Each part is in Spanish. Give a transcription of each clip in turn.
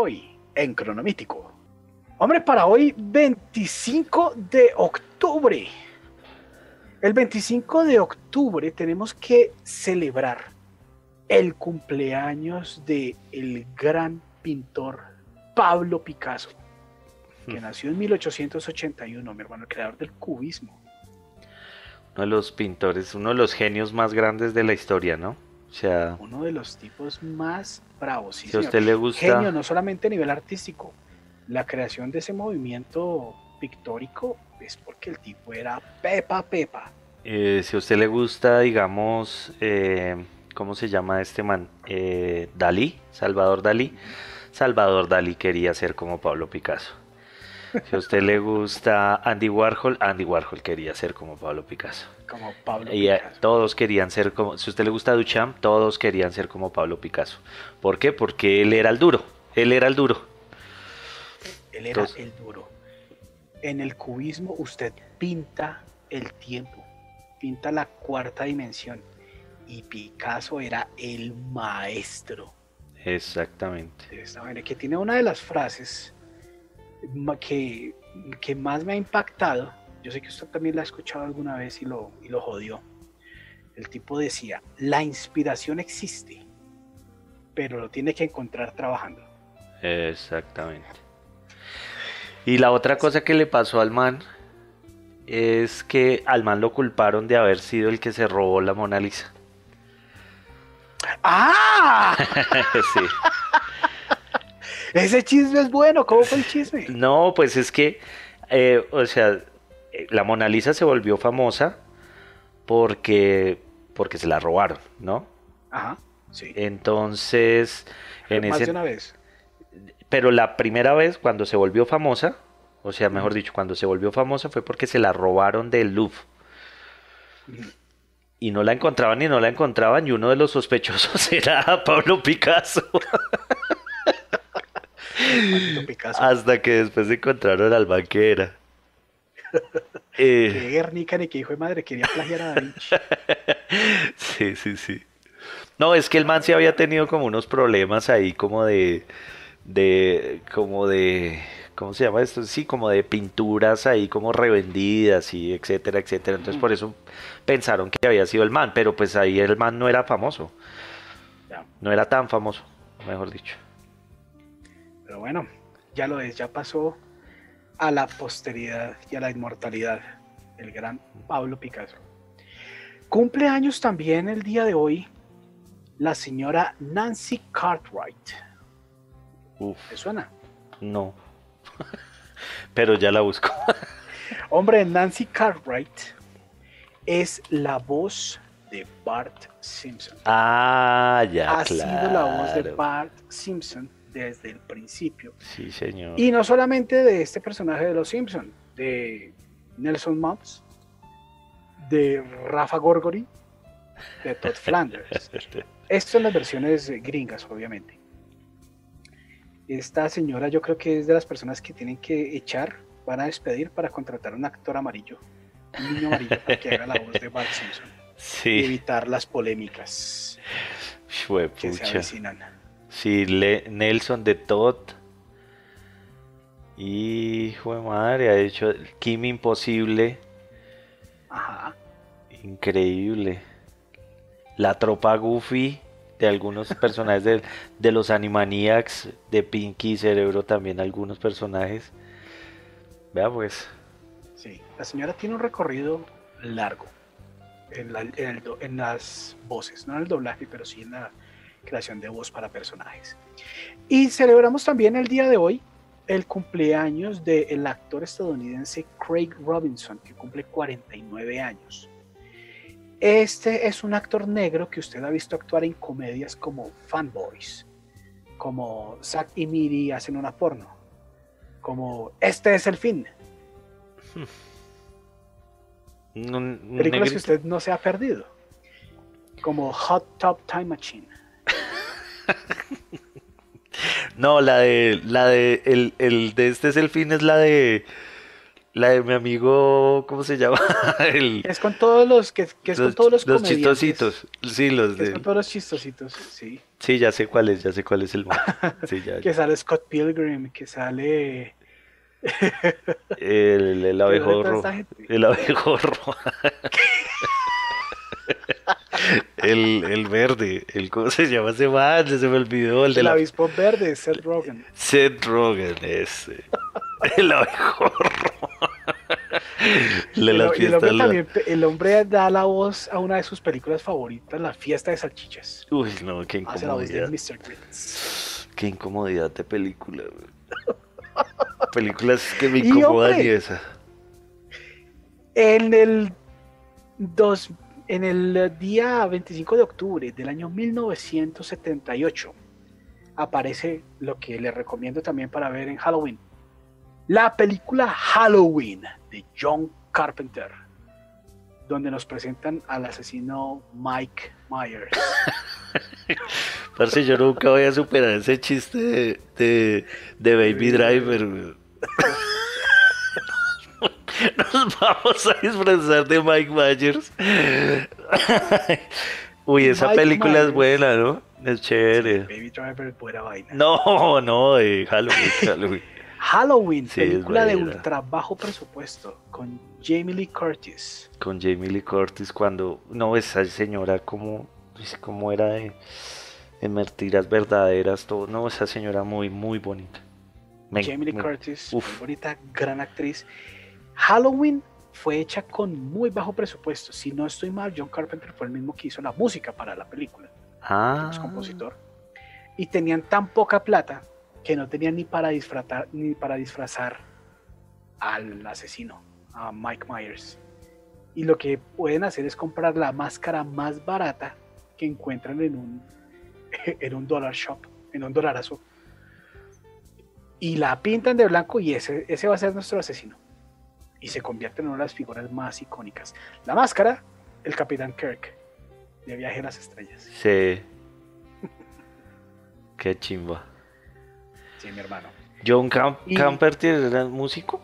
hoy en Cronomítico. Hombre, para hoy 25 de octubre. El 25 de octubre tenemos que celebrar el cumpleaños de el gran pintor Pablo Picasso, que Hmm. nació en 1881, mi hermano, el creador del cubismo. Uno de los pintores, uno de los genios más grandes de la historia, ¿no? O sea, Uno de los tipos más bravos. sí, si a señor. usted le gusta... Genio, no solamente a nivel artístico. La creación de ese movimiento pictórico es porque el tipo era Pepa Pepa. Eh, si a usted le gusta, digamos, eh, ¿cómo se llama este man? Eh, Dalí, Salvador Dalí. Salvador Dalí quería ser como Pablo Picasso. Si a usted le gusta Andy Warhol, Andy Warhol quería ser como Pablo Picasso. Como Pablo Y eh, Picasso. todos querían ser como, si a usted le gusta Duchamp, todos querían ser como Pablo Picasso. ¿Por qué? Porque él era el duro, él era el duro. Él era entonces- el duro. En el cubismo usted pinta el tiempo, pinta la cuarta dimensión. Y Picasso era el maestro Exactamente. de esta manera, que tiene una de las frases que, que más me ha impactado. Yo sé que usted también la ha escuchado alguna vez y lo, y lo jodió. El tipo decía, la inspiración existe, pero lo tiene que encontrar trabajando. Exactamente. Y la otra cosa que le pasó al man es que al man lo culparon de haber sido el que se robó la Mona Lisa. ¡Ah! Sí. Ese chisme es bueno. ¿Cómo fue el chisme? No, pues es que, eh, o sea, la Mona Lisa se volvió famosa porque, porque se la robaron, ¿no? Ajá, sí. Entonces, en Más ese, de una vez. pero la primera vez cuando se volvió famosa, o sea, mejor dicho, cuando se volvió famosa fue porque se la robaron del Louvre. Y no la encontraban y no la encontraban y uno de los sospechosos era Pablo Picasso. Picasso. Hasta que después encontraron al man que era. Qué Eh, Guernica ni que hijo de madre quería plagiar a Da Vinci. sí, sí, sí. No, es que el man sí había tenido como unos problemas ahí como de, de, como de, ¿cómo se llama esto? Sí, como de pinturas ahí como revendidas y etcétera, etcétera. Entonces por eso pensaron que había sido el man, pero pues ahí el man no era famoso, no era tan famoso, mejor dicho. Pero bueno, ya lo es, ya pasó a la posteridad y a la inmortalidad. El gran Pablo Picasso. Cumple años también el día de hoy la señora Nancy Cartwright. Uf, ¿Te suena? no. Pero ya la busco. Hombre, Nancy Cartwright es la voz de Bart Simpson. Ah, ya, ha sido la voz de. Bart Simpson desde el principio. Sí, señor. Y no solamente de este personaje de Los Simpson, de Nelson Mobs, de Rafa Gorgori, de Todd Flanders. Estas son las versiones gringas, obviamente. Esta señora yo creo que es de las personas que tienen que echar, van a despedir para contratar un actor amarillo, un niño amarillo para que haga la voz de Bart Simpson y Sí, evitar las polémicas fue que se pucha. avecinan. Sí, Le- Nelson de Todd. Hijo de madre, ha hecho Kim Imposible. Ajá. Increíble. La tropa Goofy de algunos personajes de, de los Animaniacs, de Pinky y Cerebro también algunos personajes. Vea pues. Sí, la señora tiene un recorrido largo en, la- en el do- en las voces, no en el doblaje, pero sí en la creación de voz para personajes. Y celebramos también el día de hoy el cumpleaños del actor estadounidense Craig Robinson, que cumple 49 años. Este es un actor negro que usted ha visto actuar en comedias como Fanboys, como Zack y Miri hacen una porno, como Este es el fin, películas que usted no se ha perdido, como Hot Top Time Machine. No, la de la de el, el de este es el fin es la de La de mi amigo, ¿cómo se llama? El, Es con todos los, que, que es con todos los, los chistositos. Sí, los Que es de... con todos los chistositos, sí. Sí, ya sé cuál es, ya sé cuál es el. Sí, ya, Que sale Scott Pilgrim, que sale... El, el abejorro. El abejorro. El, el verde. El, ¿Cómo se llama ese man? Se me olvidó. El de El la... avispón verde, Seth Rogen. Seth Rogen, ese. El abejorro. El de El, las y el hombre la- también, el hombre da la voz a una de sus películas favoritas, La fiesta de salchichas. Uy, no, qué Hace la voz de incomodidad. Mr. Grits. Qué incomodidad de película. Películas que me Y, incomodan hombre, y esa. En el, dos, en el día 25 de octubre del año 1978 aparece lo que les recomiendo también para ver en Halloween. La película Halloween de John Carpenter, donde nos presentan al asesino Mike Myers. Parce, yo nunca voy a superar ese chiste de, de, de Baby Driver. Nos vamos a disfrazar de Mike Myers. Uy, esa Mike película es buena, ¿no? Es chévere. Baby Driver, buena vaina. No, no, de Halloween, Halloween. Halloween, Sí, película de ultra bajo presupuesto con Jamie Lee Curtis. Con Jamie Lee Curtis cuando... No, esa señora como... como era de... de mentiras verdaderas, todo. No, esa señora muy, muy bonita. Me- Jamie Lee me- Curtis, uf. muy bonita, gran actriz. Halloween fue hecha con muy bajo presupuesto. Si no estoy mal, John Carpenter fue el mismo que hizo la música para la película, Ah, es compositor. Y tenían tan poca plata que no tenían ni para disfrazar, ni para disfrazar al asesino, a Mike Myers. Y lo que pueden hacer es comprar la máscara más barata que encuentran en un, en un dollar shop, en un dolarazo. Y la pintan de blanco y ese, ese va a ser nuestro asesino. Y se convierte en una de las figuras más icónicas. La máscara, el Capitán Kirk, de Viaje a las Estrellas. Sí. Qué chimba. Sí, mi hermano. John Camp Y- era músico.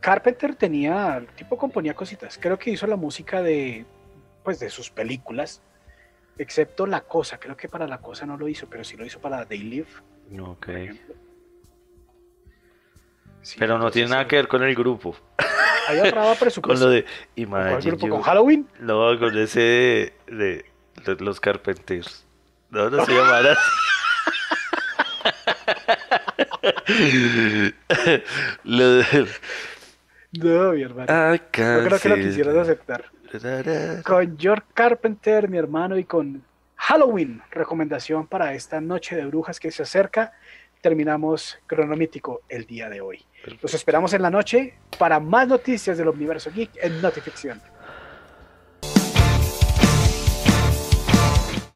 Carpenter tenía, el tipo componía cositas. Creo que hizo la música de, pues, de sus películas, excepto La Cosa. Creo que para La Cosa no lo hizo, pero sí lo hizo para They Live, ok. por. Sí, Pero no tiene nada que ver con el grupo. Ahí ahorraba Con presupuesto. lo de ¿Cuál Imagine grupo? You- ¿Con Halloween? No, con ese de, de- de los Carpenters. No, no se llamará. Lo de- No, mi hermano. Yo can't creo que lo quisieras aceptar. Con George Carpenter, mi hermano, y con Halloween, recomendación para esta noche de brujas que se acerca, terminamos Cronomítico el día de hoy. Los esperamos en la noche para más noticias del universo geek en Notificción.